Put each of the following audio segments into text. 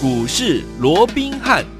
股市罗宾汉。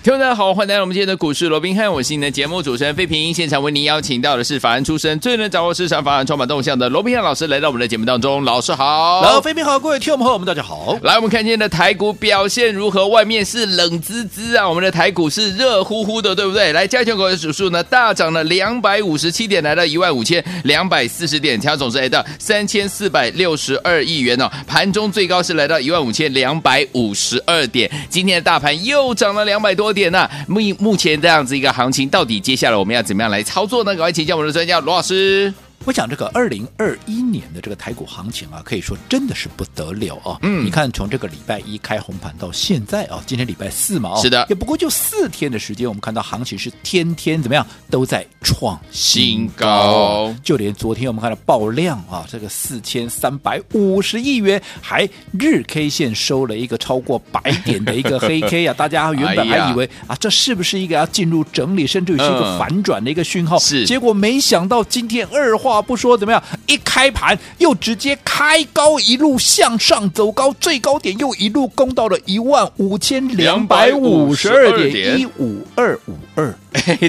听众大家好，欢迎来到我们今天的股市罗宾汉，我是你的节目主持人费平。现场为您邀请到的是法案出身、最能掌握市场法案充满动向的罗宾汉老师，来到我们的节目当中。老师好，老费平好，各位听众朋友们，大家好。来，我们看今天的台股表现如何？外面是冷滋滋啊，我们的台股是热乎乎的，对不对？来，加权股的指数呢，大涨了两百五十七点，来到一万五千两百四十点，成交总值来到三千四百六十二亿元哦。盘中最高是来到一万五千两百五十二点，今天的大盘又涨了两百多点那、目目前这样子一个行情，到底接下来我们要怎么样来操作呢？赶快请教我们的专家罗老师。我想这个二零二一年的这个台股行情啊，可以说真的是不得了啊！嗯，你看从这个礼拜一开红盘到现在啊，今天礼拜四嘛，是的，也不过就四天的时间，我们看到行情是天天怎么样都在创新高，就连昨天我们看到爆量啊，这个四千三百五十亿元，还日 K 线收了一个超过百点的一个黑 K 啊，大家原本还以为啊，这是不是一个要进入整理，甚至于是一个反转的一个讯号？是，结果没想到今天二话。不说怎么样？一开盘又直接开高，一路向上走高，最高点又一路攻到了一万五千两百五十二点一五二五二。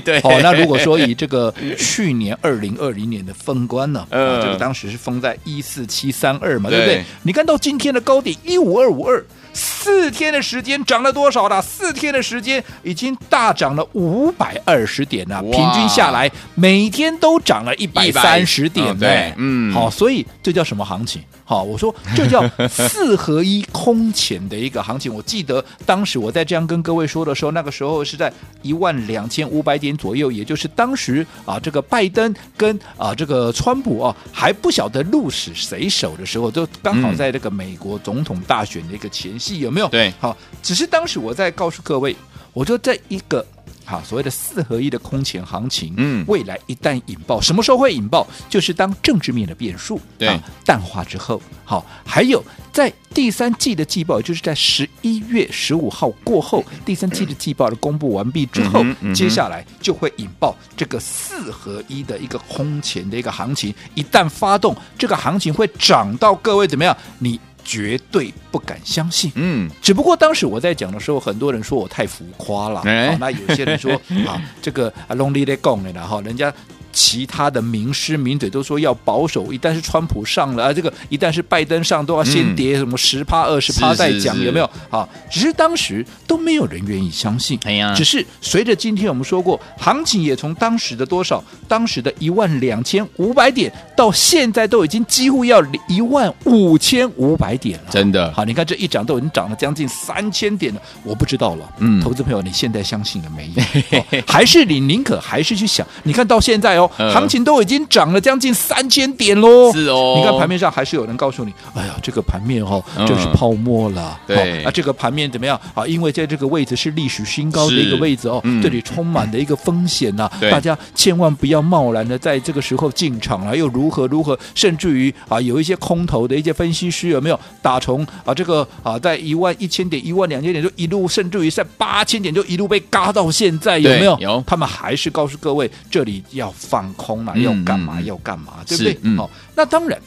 对，好，那如果说以这个去年二零二零年的封关呢，呃，这个当时是封在一四七三二嘛，对不对？你看到今天的高点一五二五二。四天的时间涨了多少了？四天的时间已经大涨了五百二十点了，平均下来每天都涨了一百三十点。对，嗯，好，所以这叫什么行情？好，我说这叫四合一空前的一个行情。我记得当时我在这样跟各位说的时候，那个时候是在一万两千五百点左右，也就是当时啊，这个拜登跟啊这个川普啊还不晓得鹿死谁手的时候，就刚好在这个美国总统大选的一个前夕，有没有？对，好，只是当时我在告诉各位，我就在一个。好，所谓的四合一的空前行情，嗯，未来一旦引爆，什么时候会引爆？就是当政治面的变数对、啊、淡化之后，好，还有在第三季的季报，就是在十一月十五号过后，第三季的季报的公布完毕之后，嗯嗯、接下来就会引爆这个四合一的一个空前的一个行情。一旦发动，这个行情会涨到各位怎么样？你。绝对不敢相信，嗯，只不过当时我在讲的时候，很多人说我太浮夸了，哎、那有些人说 啊，这个啊，lonely day gone 了哈，人家。其他的名师名嘴都说要保守，一旦是川普上了啊，这个一旦是拜登上，都要先跌什么十趴二十趴再讲，有没有？啊，只是当时都没有人愿意相信。哎呀，只是随着今天我们说过，行情也从当时的多少，当时的一万两千五百点，到现在都已经几乎要一万五千五百点了。真的，好，你看这一涨都已经涨了将近三千点了，我不知道了。嗯，投资朋友，你现在相信了没有？哦、还是你宁可还是去想？你看到现在。行情都已经涨了将近三千点喽，是哦。你看盘面上还是有人告诉你，哎呀，这个盘面哦，就是泡沫了。对啊，这个盘面怎么样啊？因为在这个位置是历史新高的一个位置哦，这里充满的一个风险呐。大家千万不要贸然的在这个时候进场了，又如何如何？甚至于啊，有一些空头的一些分析师有没有打从啊这个啊在一万一千点、一万两千点就一路，甚至于在八千点就一路被嘎到现在，有没有？有。他们还是告诉各位，这里要。放空嘛，要干嘛？要干嘛？对不对？好，那当然，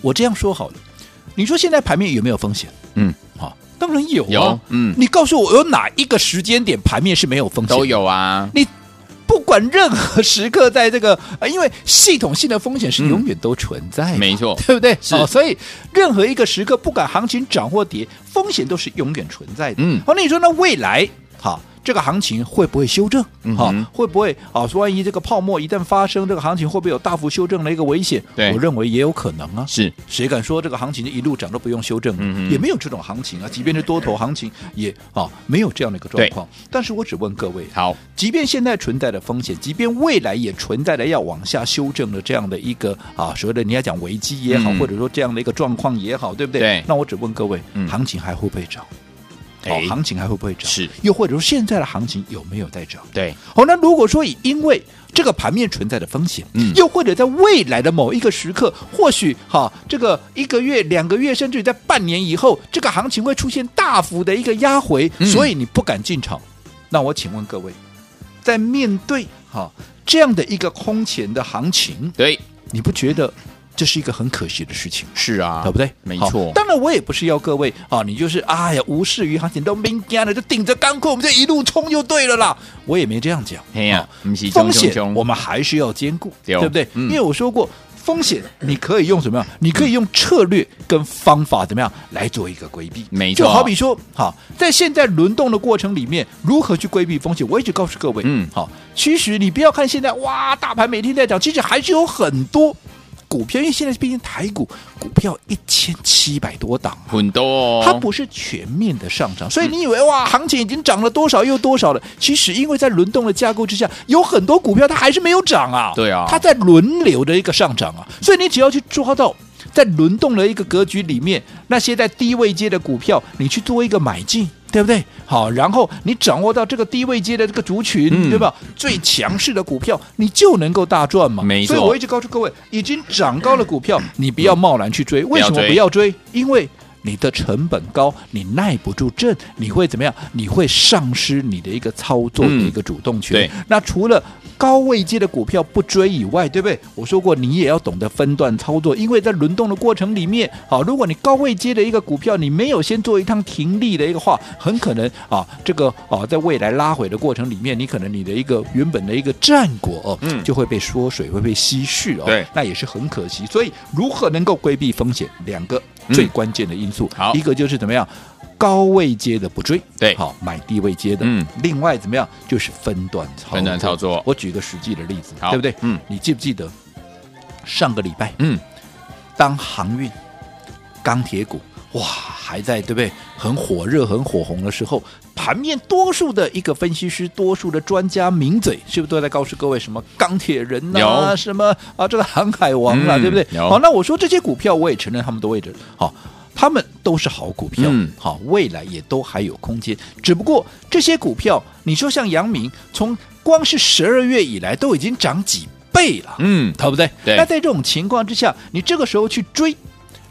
我这样说好了。你说现在盘面有没有风险？嗯，好，当然有。有，嗯，你告诉我，有哪一个时间点盘面是没有风险？都有啊。你不管任何时刻，在这个，因为系统性的风险是永远都存在，没错，对不对？好，所以任何一个时刻，不管行情涨或跌，风险都是永远存在的。嗯，好，那你说那未来，好。这个行情会不会修正？好、嗯，会不会啊？说万一这个泡沫一旦发生，这个行情会不会有大幅修正的一个危险？对，我认为也有可能啊。是，谁敢说这个行情就一路涨都不用修正？嗯，也没有这种行情啊。即便是多头行情，也啊没有这样的一个状况。但是我只问各位，好，即便现在存在的风险，即便未来也存在的要往下修正的这样的一个啊，所谓的你要讲危机也好，嗯、或者说这样的一个状况也好，对不对？对。那我只问各位，嗯、行情还会不会涨？哦，行情还会不会涨？是，又或者说现在的行情有没有在涨？对，好，那如果说以因为这个盘面存在的风险，嗯，又或者在未来的某一个时刻，或许哈，这个一个月、两个月，甚至于在半年以后，这个行情会出现大幅的一个压回，嗯，所以你不敢进场。那我请问各位，在面对哈这样的一个空前的行情，对，你不觉得这是一个很可惜的事情，是啊，对不对？没错。当然，我也不是要各位啊，你就是哎呀，无视于行情都明干了，就顶着钢块，我们就一路冲就对了啦。我也没这样讲。哎呀，风险我们还是要兼顾，对不对？因为我说过，风险你可以用什么样？你可以用策略跟方法怎么样来做一个规避？没错。就好比说，好，在现在轮动的过程里面，如何去规避风险？我一直告诉各位，嗯，好，其实你不要看现在哇，大盘每天在涨，其实还是有很多。股票，因为现在毕竟台股股票一千七百多档，很多哦，它不是全面的上涨，所以你以为哇，行情已经涨了多少又多少了？其实因为在轮动的架构之下，有很多股票它还是没有涨啊。对啊，它在轮流的一个上涨啊，所以你只要去抓到在轮动的一个格局里面，那些在低位阶的股票，你去做一个买进。对不对？好，然后你掌握到这个低位阶的这个族群，嗯、对吧？最强势的股票，你就能够大赚嘛。没错。所以我一直告诉各位，已经涨高的股票，你不要贸然去追。为什么不要追？因为你的成本高，你耐不住震，你会怎么样？你会丧失你的一个操作的一个主动权。对。那除了高位阶的股票不追以外，对不对？我说过，你也要懂得分段操作，因为在轮动的过程里面，好，如果你高位阶的一个股票，你没有先做一趟停利的一个话，很可能啊，这个啊，在未来拉回的过程里面，你可能你的一个原本的一个战果哦，嗯，就会被缩水，会被稀释哦，对，那也是很可惜。所以，如何能够规避风险，两个最关键的因素，好，一个就是怎么样？高位接的不追，对，好买低位接的。嗯，另外怎么样？就是分段操作。分段操作。我举个实际的例子，对不对？嗯，你记不记得上个礼拜？嗯，当航运、钢铁股哇还在对不对？很火热、很火红的时候，盘面多数的一个分析师、多数的专家名嘴，是不是都在告诉各位什么钢铁人啊，什么啊这个航海王啊，嗯、对不对？好，那我说这些股票，我也承认他们的位置好。他们都是好股票，嗯，好，未来也都还有空间。只不过这些股票，你说像阳明，从光是十二月以来都已经涨几倍了，嗯，对不对？对。那在这种情况之下，你这个时候去追，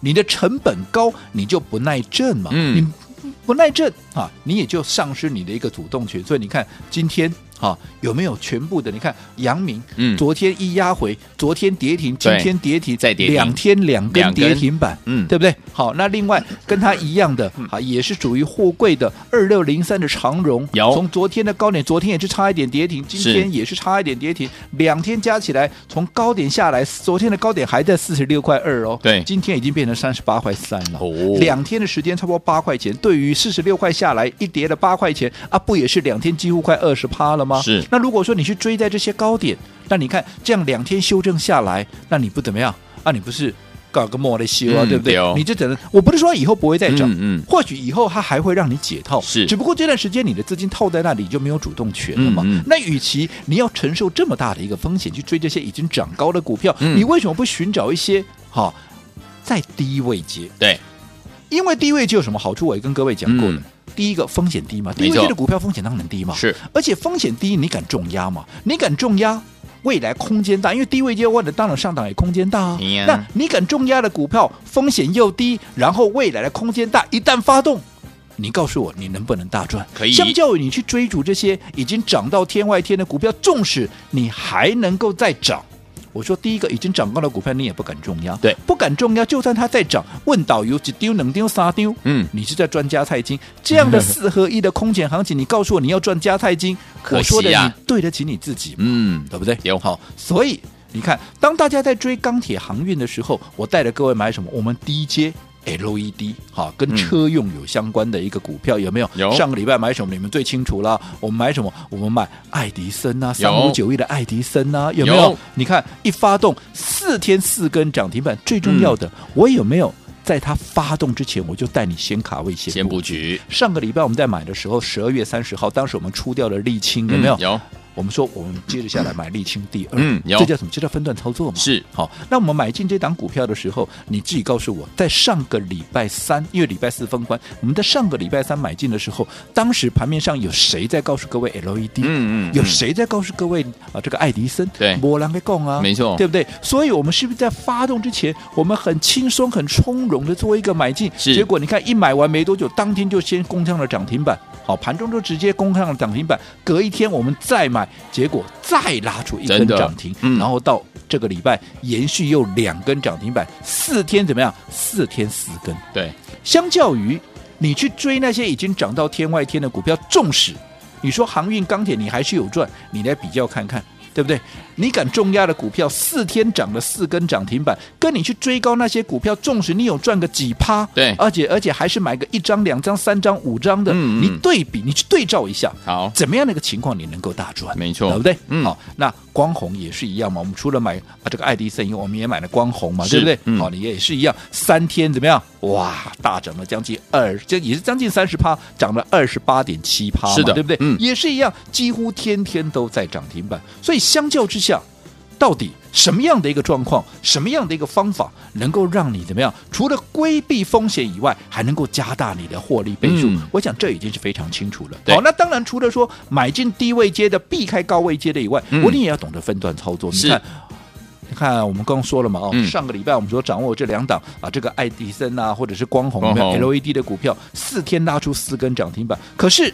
你的成本高，你就不耐震嘛，嗯，你不耐震啊，你也就丧失你的一个主动权。所以你看今天。好，有没有全部的？你看，阳明，嗯，昨天一压回，昨天跌停，今天跌停，再跌停，两天两根跌停板，嗯，对不对？好，那另外跟它一样的，啊，也是属于货柜的二六零三的长荣，有。从昨天的高点，昨天也是差一点跌停，今天也是差一点跌停，两天加起来从高点下来，昨天的高点还在四十六块二哦，对，今天已经变成三十八块三了，哦，两天的时间差不多八块钱，对于四十六块下来一跌了八块钱啊，不也是两天几乎快二十趴了吗？是，那如果说你去追在这些高点，那你看这样两天修正下来，那你不怎么样啊？你不是搞个莫的修啊，对不对？你就等，我不是说以后不会再涨，嗯，或许以后它还会让你解套，是，只不过这段时间你的资金套在那里就没有主动权了嘛。那与其你要承受这么大的一个风险去追这些已经涨高的股票，你为什么不寻找一些哈在低位阶？对，因为低位接有什么好处？我也跟各位讲过了。第一个风险低嘛，低位阶的股票风险当然低嘛，是，而且风险低，你敢重压嘛？你敢重压，未来空间大，因为低位阶的当然上档也空间大啊。呀那你敢重压的股票风险又低，然后未来的空间大，一旦发动，你告诉我你能不能大赚？可以。相较于你去追逐这些已经涨到天外天的股票，纵使你还能够再涨。我说第一个已经涨高的股票，你也不敢重压，对，不敢重压，就算它再涨，问导游只丢能丢啥丢，嗯，你是在赚加菜金这样的四合一的空前行情，你告诉我你要赚加菜金，可我说的你对得起你自己，嗯，对不对？有好，所以你看，当大家在追钢铁航运的时候，我带着各位买什么？我们低阶。LED 哈，跟车用有相关的一个股票、嗯、有没有？有。上个礼拜买什么？你们最清楚了。我们买什么？我们买爱迪生啊，三五九一的爱迪生啊，有没有？有你看一发动四天四根涨停板，最重要的，嗯、我有没有在它发动之前，我就带你先卡位先先布局？上个礼拜我们在买的时候，十二月三十号，当时我们出掉了沥青，有没有？嗯、有。我们说，我们接着下来买沥青第二，嗯，这叫什么？这叫分段操作嘛。是，好。那我们买进这档股票的时候，你自己告诉我，在上个礼拜三，因为礼拜四封关，我们在上个礼拜三买进的时候，当时盘面上有谁在告诉各位 LED？嗯嗯，有谁在告诉各位啊？这个爱迪生？对，波兰的供啊，没错，对不对？所以我们是不是在发动之前，我们很轻松、很从容的做一个买进？是。结果你看，一买完没多久，当天就先攻上了涨停板。好，盘中就直接攻上了涨停板。隔一天我们再买，买，结果再拉出一根涨停，嗯、然后到这个礼拜延续又两根涨停板，四天怎么样？四天四根。对，相较于你去追那些已经涨到天外天的股票，纵使你说航运、钢铁你还是有赚，你来比较看看。对不对？你敢重压的股票四天涨了四根涨停板，跟你去追高那些股票，纵使你有赚个几趴，对，而且而且还是买个一张、两张、三张、五张的，嗯嗯你对比，你去对照一下，好，怎么样的一个情况你能够大赚？没错，对不对？嗯，好，那光红也是一样嘛。我们除了买啊这个爱迪生，我们也买了光红嘛，对不对？嗯、好，你也是一样，三天怎么样？哇，大涨了将近二，这也是将近三十趴，涨了二十八点七趴，是的，对不对？嗯，也是一样，几乎天天都在涨停板。所以相较之下，到底什么样的一个状况，什么样的一个方法，能够让你怎么样？除了规避风险以外，还能够加大你的获利倍数？嗯、我想这已经是非常清楚了。好，那当然除了说买进低位阶的，避开高位阶的以外，我、嗯、你也要懂得分段操作。你看。你看，我们刚刚说了嘛，哦，嗯、上个礼拜我们说掌握这两档啊，这个爱迪生啊，或者是光弘 LED 的股票，四天拉出四根涨停板。可是，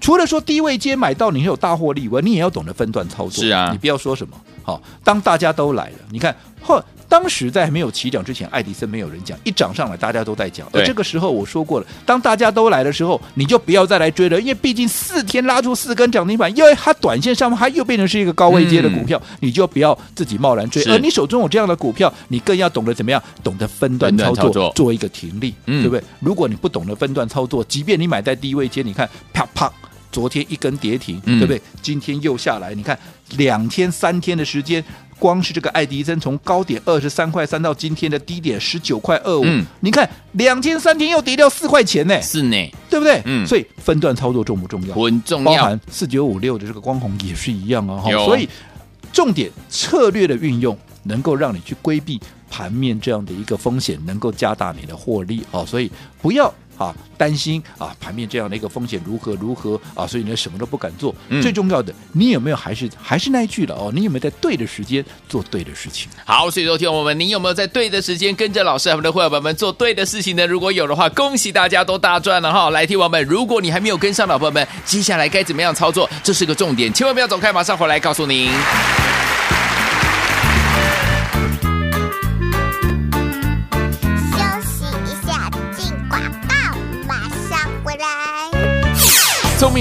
除了说低位接买到你有大获利以外，你也要懂得分段操作。是啊，你不要说什么，好，当大家都来了，你看后。当时在没有起涨之前，爱迪生没有人讲，一涨上来大家都在讲。而这个时候我说过了，当大家都来的时候，你就不要再来追了，因为毕竟四天拉出四根涨停板，因为它短线上面它又变成是一个高位阶的股票，嗯、你就不要自己贸然追。而你手中有这样的股票，你更要懂得怎么样，懂得分段操作，操作做一个停利，嗯、对不对？如果你不懂得分段操作，即便你买在低位阶，你看啪啪，昨天一根跌停，嗯、对不对？今天又下来，你看两天三天的时间。光是这个爱迪生从高点二十三块三到今天的低点十九块二五，你看两天三天又跌掉四块钱呢，是呢，对不对？嗯，所以分段操作重不重要？很重要。包含四九五六的这个光红也是一样啊，有所以重点策略的运用，能够让你去规避盘面这样的一个风险，能够加大你的获利哦。所以不要。啊，担心啊，盘面这样的一个风险如何如何啊，所以呢，什么都不敢做。嗯、最重要的，你有没有还是还是那一句了哦？你有没有在对的时间做对的事情？好，所以说听我们，你有没有在对的时间跟着老师我们的会友们做对的事情呢？如果有的话，恭喜大家都大赚了哈！来，听我们，如果你还没有跟上的朋友们，接下来该怎么样操作？这是个重点，千万不要走开，马上回来告诉您。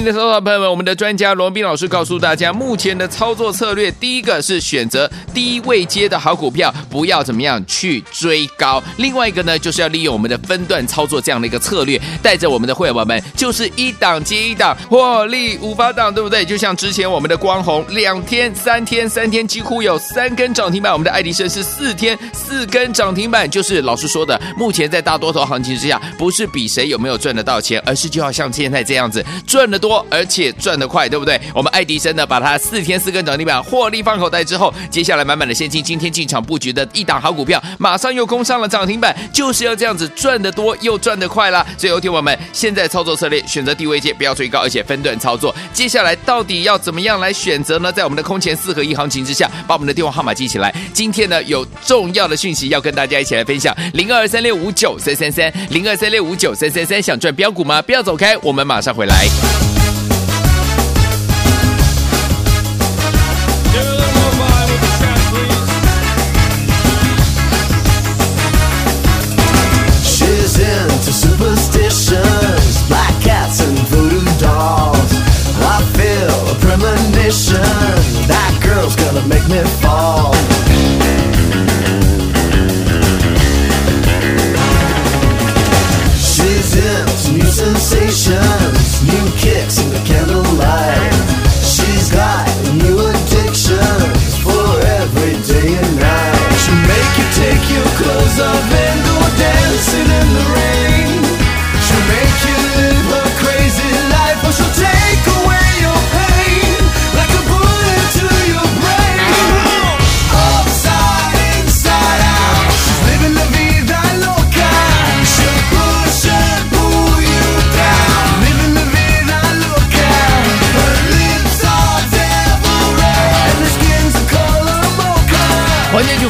的投资朋友们，我们的专家罗宾老师告诉大家，目前的操作策略，第一个是选择低位接的好股票，不要怎么样去追高；另外一个呢，就是要利用我们的分段操作这样的一个策略，带着我们的会员们，就是一档接一档获利五八档，对不对？就像之前我们的光弘两天、三天、三天几乎有三根涨停板，我们的爱迪生是四天四根涨停板，就是老师说的，目前在大多头行情之下，不是比谁有没有赚得到钱，而是就要像现在这样子赚。的多，而且赚得快，对不对？我们爱迪生呢，把它四天四根涨停板获利放口袋之后，接下来满满的现金，今天进场布局的一档好股票，马上又攻上了涨停板，就是要这样子赚得多又赚得快啦。所以，有听我们现在操作策略，选择低位接，不要追高，而且分段操作。接下来到底要怎么样来选择呢？在我们的空前四合一行情之下，把我们的电话号码记起来。今天呢，有重要的讯息要跟大家一起来分享：零二三六五九三三三，零二三六五九三三三。想赚标股吗？不要走开，我们马上回来。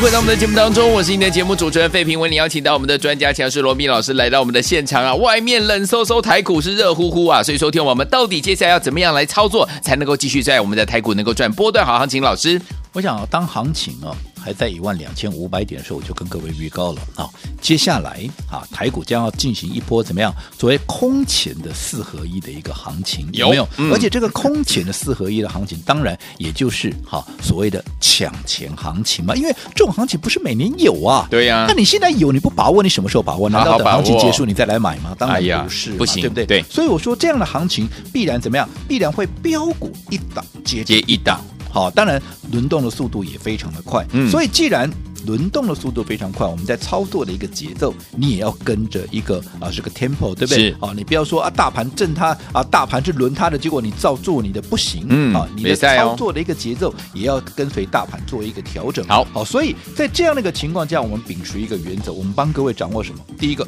回到我们的节目当中，我是你的节目主持人费平，为你邀请到我们的专家强势罗密老师来到我们的现场啊，外面冷飕飕，台股是热乎乎啊，所以说听我们到底接下来要怎么样来操作，才能够继续在我们的台股能够赚波段好行情？老师，我想当行情啊。还在一万两千五百点的时候，我就跟各位预告了啊，接下来啊，台股将要进行一波怎么样？所谓空前的四合一的一个行情，有没有？嗯、而且这个空前的四合一的行情，当然也就是哈、啊、所谓的抢钱行情嘛，因为这种行情不是每年有啊。对呀、啊。那你现在有，你不把握，你什么时候把握？难道等行情结束你再来买吗？当然不是、哎，不行，对不对？对。所以我说这样的行情必然怎么样？必然会飙股一档接接一档。好，当然轮动的速度也非常的快，嗯，所以既然轮动的速度非常快，我们在操作的一个节奏，你也要跟着一个啊是个 tempo，对不对？啊，你不要说啊大盘震它啊，大盘是轮它的，结果你照做你的不行，嗯，啊，你的操作的一个节奏也要跟随大盘做一个调整。好，好，所以在这样的一个情况下，我们秉持一个原则，我们帮各位掌握什么？第一个。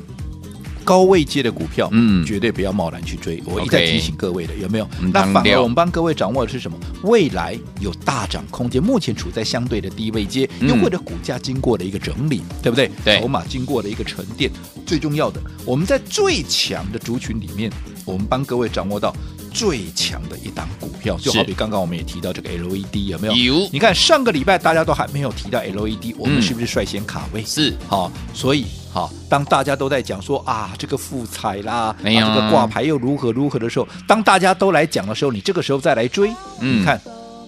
高位阶的股票，嗯，绝对不要贸然去追。我一再提醒各位的，有没有？那反而我们帮各位掌握的是什么？未来有大涨空间，目前处在相对的低位阶，又或者股价经过了一个整理，对不对？对，筹码经过了一个沉淀。最重要的，我们在最强的族群里面，我们帮各位掌握到最强的一档股票，就好比刚刚我们也提到这个 LED，有没有？有。你看上个礼拜大家都还没有提到 LED，我们是不是率先卡位？是。好，所以。好，当大家都在讲说啊，这个复彩啦，啊，这个挂牌又如何如何的时候，当大家都来讲的时候，你这个时候再来追，嗯，你看，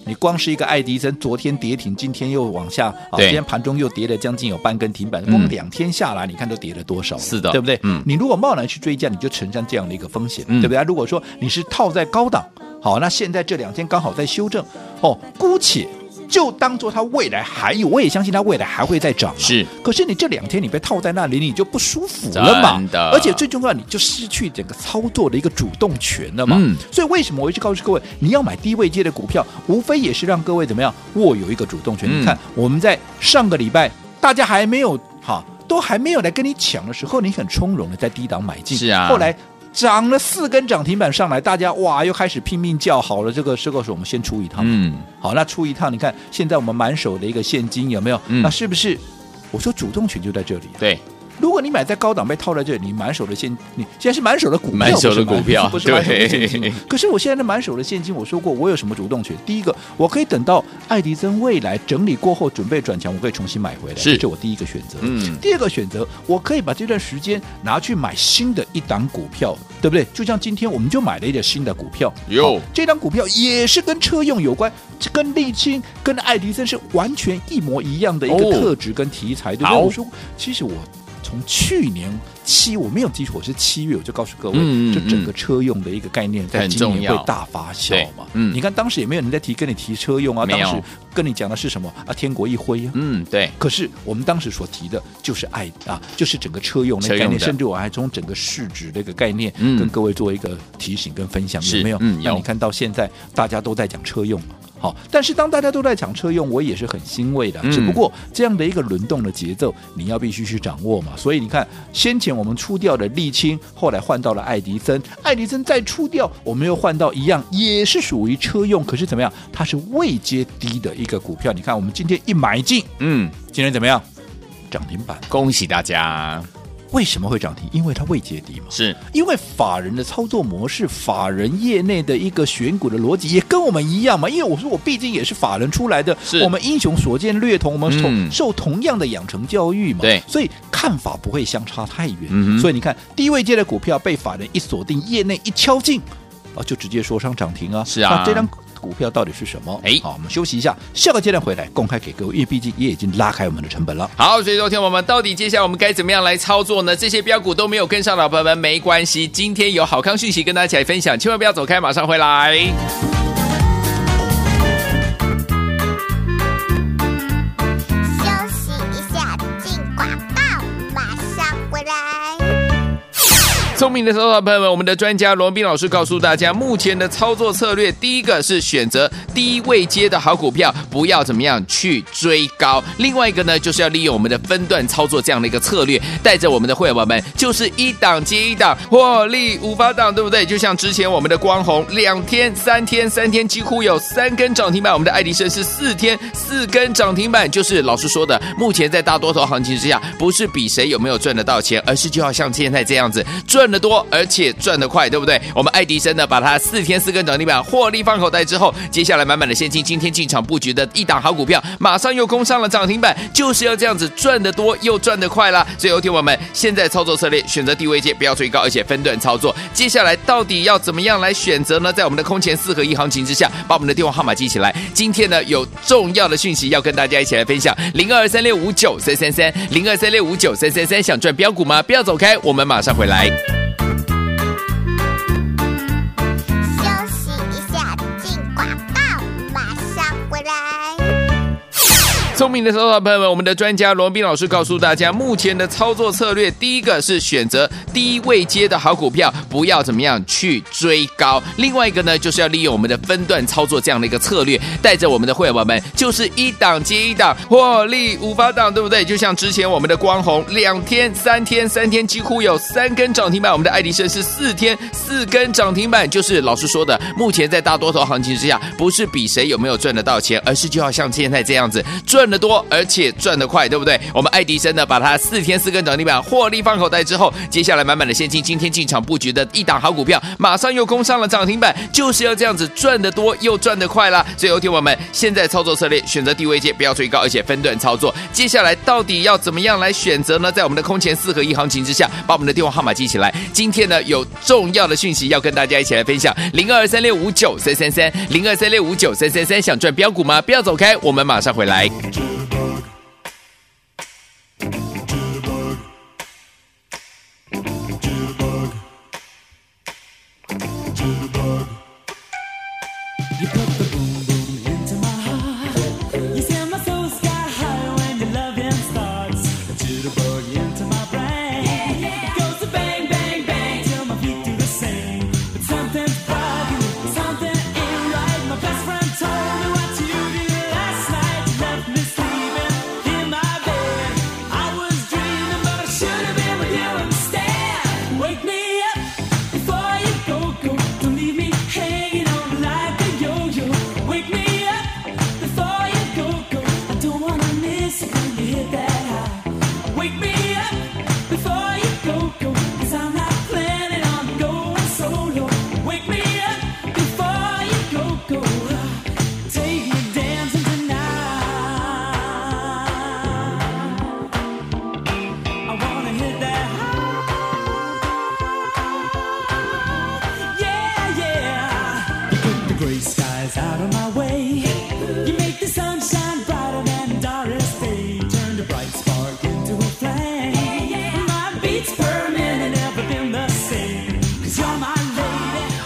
你光是一个爱迪生，昨天跌停，今天又往下，啊，今天盘中又跌了将近有半根停板，光两天下来，你看都跌了多少？是的，对不对？嗯，你如果贸然去追价，你就承担这样的一个风险，对不对？如果说你是套在高档，好，那现在这两天刚好在修正，哦，姑且。就当做它未来还有，我也相信它未来还会再涨。是，可是你这两天你被套在那里，你就不舒服了嘛？而且最重要，你就失去整个操作的一个主动权了嘛。嗯。所以为什么我一直告诉各位，你要买低位阶的股票，无非也是让各位怎么样握有一个主动权。嗯。你看我们在上个礼拜，大家还没有哈，都还没有来跟你抢的时候，你很从容的在低档买进。是啊。后来。涨了四根涨停板上来，大家哇又开始拼命叫好了。这个这个是我们先出一趟，嗯，好，那出一趟，你看现在我们满手的一个现金有没有？嗯，那是不是？我说主动权就在这里啊。对。如果你买在高档被套在这里，你满手的现，你现在是满手的股票，满手的股票 不是满手的现金。可是我现在的满手的现金，我说过我有什么主动权？第一个，我可以等到爱迪生未来整理过后准备转强，我可以重新买回来，是，这我第一个选择。嗯，第二个选择，我可以把这段时间拿去买新的一档股票，对不对？就像今天我们就买了一点新的股票，有这档股票也是跟车用有关，跟沥青、跟爱迪生是完全一模一样的一个特质跟题材，对不对？我说，其实我。从去年七，我没有记错，我是七月我就告诉各位，嗯嗯嗯，这整个车用的一个概念在今年会大发酵嘛。嗯，你看当时也没有人在提，跟你提车用啊。当时跟你讲的是什么啊？天国一辉啊。嗯，对。可是我们当时所提的就是爱啊，就是整个车用的概念，甚至我还从整个市值的一个概念跟各位做一个提醒跟分享，有没有？嗯，那你看到现在大家都在讲车用嘛。好，但是当大家都在抢车用，我也是很欣慰的。只不过这样的一个轮动的节奏，你要必须去掌握嘛。所以你看，先前我们出掉的沥青，后来换到了爱迪生，爱迪生再出掉，我们又换到一样，也是属于车用，可是怎么样？它是未接低的一个股票。你看，我们今天一买进，嗯，今天怎么样？涨停板，恭喜大家。为什么会涨停？因为它未解底嘛。是因为法人的操作模式，法人业内的一个选股的逻辑也跟我们一样嘛。因为我说我毕竟也是法人出来的，我们英雄所见略同，我们受、嗯、受同样的养成教育嘛。对，所以看法不会相差太远。嗯、所以你看低位阶的股票被法人一锁定，业内一敲进，啊，就直接说上涨停啊。是啊，那这张。股票到底是什么？哎，好，我们休息一下，下个阶段回来公开给各位，因为毕竟也已经拉开我们的成本了。好，所以昨天我们到底接下来我们该怎么样来操作呢？这些标股都没有跟上的朋友们没关系，今天有好康讯息跟大家一起来分享，千万不要走开，马上回来。聪明的收到朋友们，我们的专家罗宾老师告诉大家，目前的操作策略，第一个是选择低位接的好股票，不要怎么样去追高；另外一个呢，就是要利用我们的分段操作这样的一个策略，带着我们的会员宝宝们，就是一档接一档，获利无法挡，对不对？就像之前我们的光弘，两天、三天、三天几乎有三根涨停板；我们的爱迪生是四天四根涨停板。就是老师说的，目前在大多头行情之下，不是比谁有没有赚得到钱，而是就要像现在这样子赚。赚得多，而且赚得快，对不对？我们爱迪生呢，把它四天四根涨停板获利放口袋之后，接下来满满的现金，今天进场布局的一档好股票，马上又攻上了涨停板，就是要这样子赚得多又赚得快啦。所以，有听我们现在操作策略，选择低位阶，不要追高，而且分段操作。接下来到底要怎么样来选择呢？在我们的空前四合一行情之下，把我们的电话号码记起来。今天呢，有重要的讯息要跟大家一起来分享：零二三六五九三三三，零二三六五九三三三，想赚标股吗？不要走开，我们马上回来。聪明的收到朋友们，我们的专家罗宾老师告诉大家，目前的操作策略，第一个是选择低位接的好股票，不要怎么样去追高；另外一个呢，就是要利用我们的分段操作这样的一个策略，带着我们的会员宝宝们，就是一档接一档，获利无法挡，对不对？就像之前我们的光弘，两天、三天、三天几乎有三根涨停板；我们的爱迪生是四天四根涨停板。就是老师说的，目前在大多头行情之下，不是比谁有没有赚得到钱，而是就要像现在这样子赚。赚得多，而且赚得快，对不对？我们爱迪生呢，把它四天四根涨停板获利放口袋之后，接下来满满的现金，今天进场布局的一档好股票，马上又攻上了涨停板，就是要这样子赚得多又赚得快啦。所以，有听我们现在操作策略，选择低位阶，不要追高，而且分段操作。接下来到底要怎么样来选择呢？在我们的空前四合一行情之下，把我们的电话号码记起来。今天呢，有重要的讯息要跟大家一起来分享：零二三六五九三三三，零二三六五九三三三，想赚标股吗？不要走开，我们马上回来。to the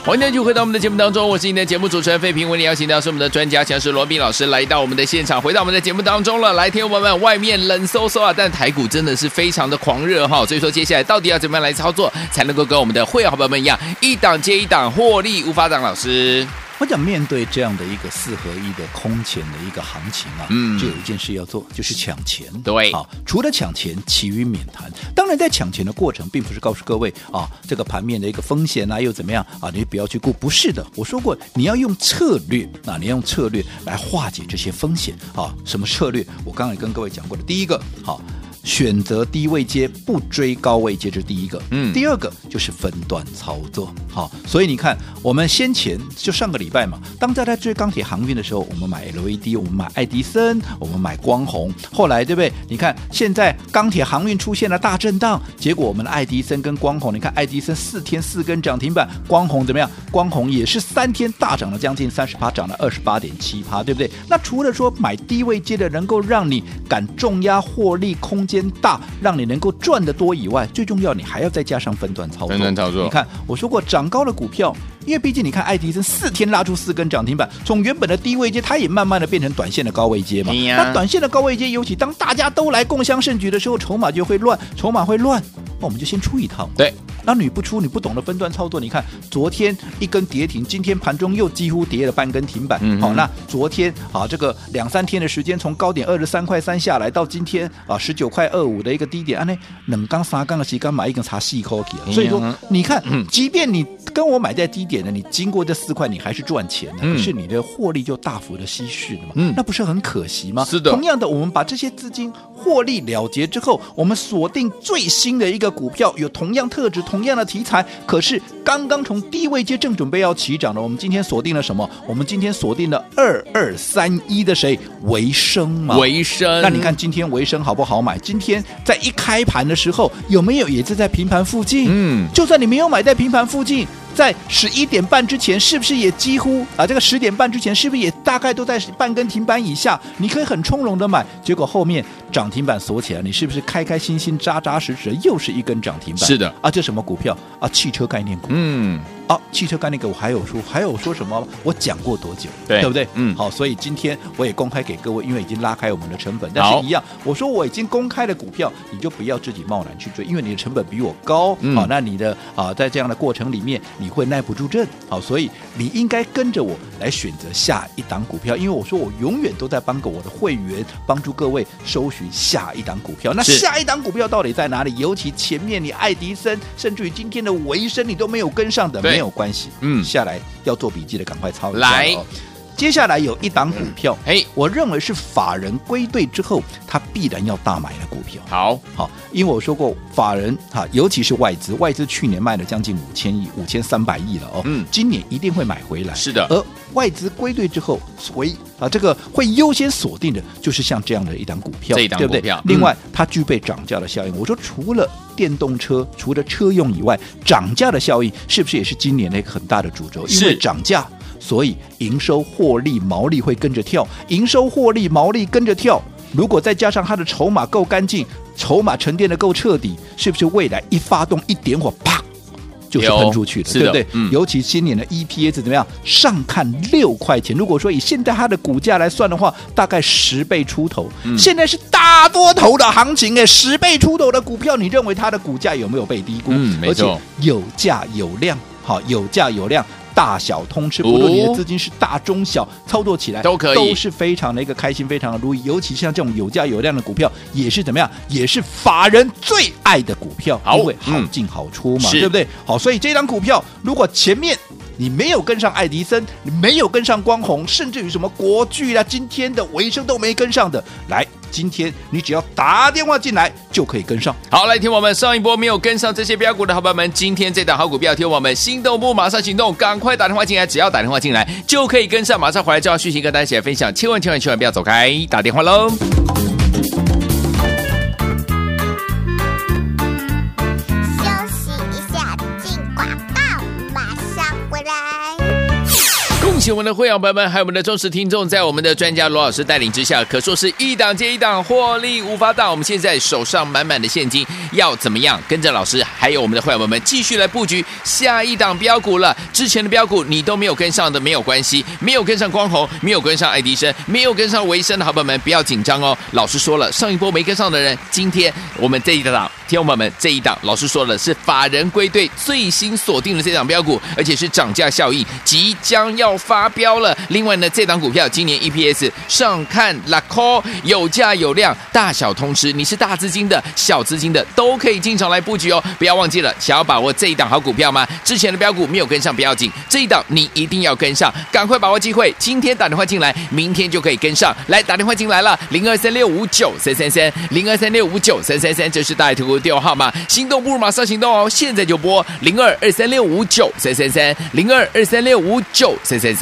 欢迎继续回到我们的节目当中，我是你的节目主持人费平。为你邀请到是我们的专家强势罗宾老师来到我们的现场，回到我们的节目当中了。来，听友们，外面冷飕飕啊，但台股真的是非常的狂热哈。所以说，接下来到底要怎么样来操作，才能够跟我们的会员伙伴们一样，一档接一档获利无法挡？老师。我想面对这样的一个四合一的空前的一个行情啊，嗯，就有一件事要做，就是抢钱。对，啊，除了抢钱，其余免谈。当然，在抢钱的过程，并不是告诉各位啊，这个盘面的一个风险啊，又怎么样啊，你不要去顾。不是的，我说过，你要用策略啊，你要用策略来化解这些风险啊。什么策略？我刚才跟各位讲过的，第一个，好。选择低位接，不追高位接，这是第一个。嗯，第二个就是分段操作。好，所以你看，我们先前就上个礼拜嘛，当大家追钢铁航运的时候，我们买 LED，我们买爱迪生，我们买光弘。后来对不对？你看现在钢铁航运出现了大震荡，结果我们的爱迪生跟光弘，你看爱迪生四天四根涨停板，光弘怎么样？光弘也是三天大涨了将近三十趴，涨了二十八点七趴，对不对？那除了说买低位接的能够让你敢重压获利空间。大，让你能够赚得多以外，最重要你还要再加上分段操作。分段操作，你看我说过，涨高的股票，因为毕竟你看爱迪生四天拉出四根涨停板，从原本的低位阶，它也慢慢的变成短线的高位阶嘛。那、啊、短线的高位阶，尤其当大家都来共襄盛举的时候，筹码就会乱，筹码会乱，那我们就先出一套。对。那你不出，你不懂得分段操作。你看昨天一根跌停，今天盘中又几乎跌了半根停板。好、嗯哦，那昨天啊，这个两三天的时间，从高点二十三块三下来到今天啊十九块二五的一个低点，啊，那冷刚三刚的时间买一根茶细口气。所以说，你看，即便你跟我买在低点呢，你经过这四块，你还是赚钱的，可是你的获利就大幅的稀释了嘛。嗯，那不是很可惜吗？是的。同样的，我们把这些资金获利了结之后，我们锁定最新的一个股票，有同样特质、同样的题材，可是刚刚从低位阶正准备要起涨的，我们今天锁定了什么？我们今天锁定了二二三一的谁？维生嘛？维生。那你看今天维生好不好买？今天在一开盘的时候，有没有也是在平盘附近？嗯，就算你没有买在平盘附近。在十一点半之前，是不是也几乎啊？这个十点半之前，是不是也大概都在半根停板以下？你可以很从容的买，结果后面涨停板锁起来，你是不是开开心心、扎扎实实又是一根涨停板？是的，啊，这什么股票啊？汽车概念股。嗯。好、啊，汽车概念股我还有说，还有说什么？我讲过多久？对，对不对？嗯，好，所以今天我也公开给各位，因为已经拉开我们的成本，但是一样，我说我已经公开的股票，你就不要自己贸然去追，因为你的成本比我高。嗯、好，那你的啊，在这样的过程里面，你会耐不住阵。好，所以你应该跟着我来选择下一档股票，因为我说我永远都在帮个我的会员，帮助各位搜寻下一档股票。那下一档股票到底在哪里？尤其前面你爱迪生，甚至于今天的维生，你都没有跟上的。没有关系，嗯，下来要做笔记的，赶快抄下来。接下来有一档股票，哎，我认为是法人归队之后，他必然要大买的股票。好，好，因为我说过，法人哈，尤其是外资，外资去年卖了将近五千亿，五千三百亿了哦，嗯，今年一定会买回来。是的，而外资归队之后，所以啊，这个会优先锁定的，就是像这样的一档股票，这一档股票，对不对？另外，它具备涨价的效应。我说，除了电动车，除了车用以外，涨价的效应是不是也是今年的一个很大的主轴？因为涨价。所以营收、获利、毛利会跟着跳，营收、获利、毛利跟着跳。如果再加上它的筹码够干净，筹码沉淀的够彻底，是不是未来一发动一点火，啪，就是喷出去的，对不对？嗯、尤其今年的 EPS 怎么样？上看六块钱。如果说以现在它的股价来算的话，大概十倍出头。嗯、现在是大多头的行情哎，十倍出头的股票，你认为它的股价有没有被低估？嗯，没错，而且有价有量，好，有价有量。大小通吃，不论你的资金是大中小，操作起来都可以，都是非常的一个开心，非常的如意。尤其像这种有价有量的股票，也是怎么样？也是法人最爱的股票，因为好进好出嘛，对不对？好，所以这张股票，如果前面你没有跟上爱迪生，你没有跟上光弘，甚至于什么国巨啊，今天的维生都没跟上的，来。今天你只要打电话进来就可以跟上。好，来听我们上一波没有跟上这些标股的好朋友们，今天这档好股票，听我们心动不马上行动，赶快打电话进来，只要打电话进来就可以跟上，马上回来就要续集跟大家一起来分享，千万千万千万不要走开，打电话喽。请我们的会员朋友们，还有我们的忠实听众，在我们的专家罗老师带领之下，可说是一档接一档，获利无法挡。我们现在手上满满的现金，要怎么样跟着老师，还有我们的会员朋友们继续来布局下一档标股了？之前的标股你都没有跟上的，没有关系，没有跟上光弘，没有跟上爱迪生，没有跟上维生的好朋友们，不要紧张哦。老师说了，上一波没跟上的人，今天我们这一档，听众朋友们这一档，老师说了是法人归队最新锁定的这档标股，而且是涨价效应即将要。发飙了！另外呢，这档股票今年 EPS 上看拉 call 有价有量，大小通吃。你是大资金的、小资金的都可以进场来布局哦！不要忘记了，想要把握这一档好股票吗？之前的标股没有跟上不要紧，这一档你一定要跟上，赶快把握机会！今天打电话进来，明天就可以跟上来。打电话进来了，零二三六五九三三三，零二三六五九三三三，这是大爱图电话号码。心动不如马上行动哦！现在就拨零二二三六五九三三三，零二二三六五九三三三。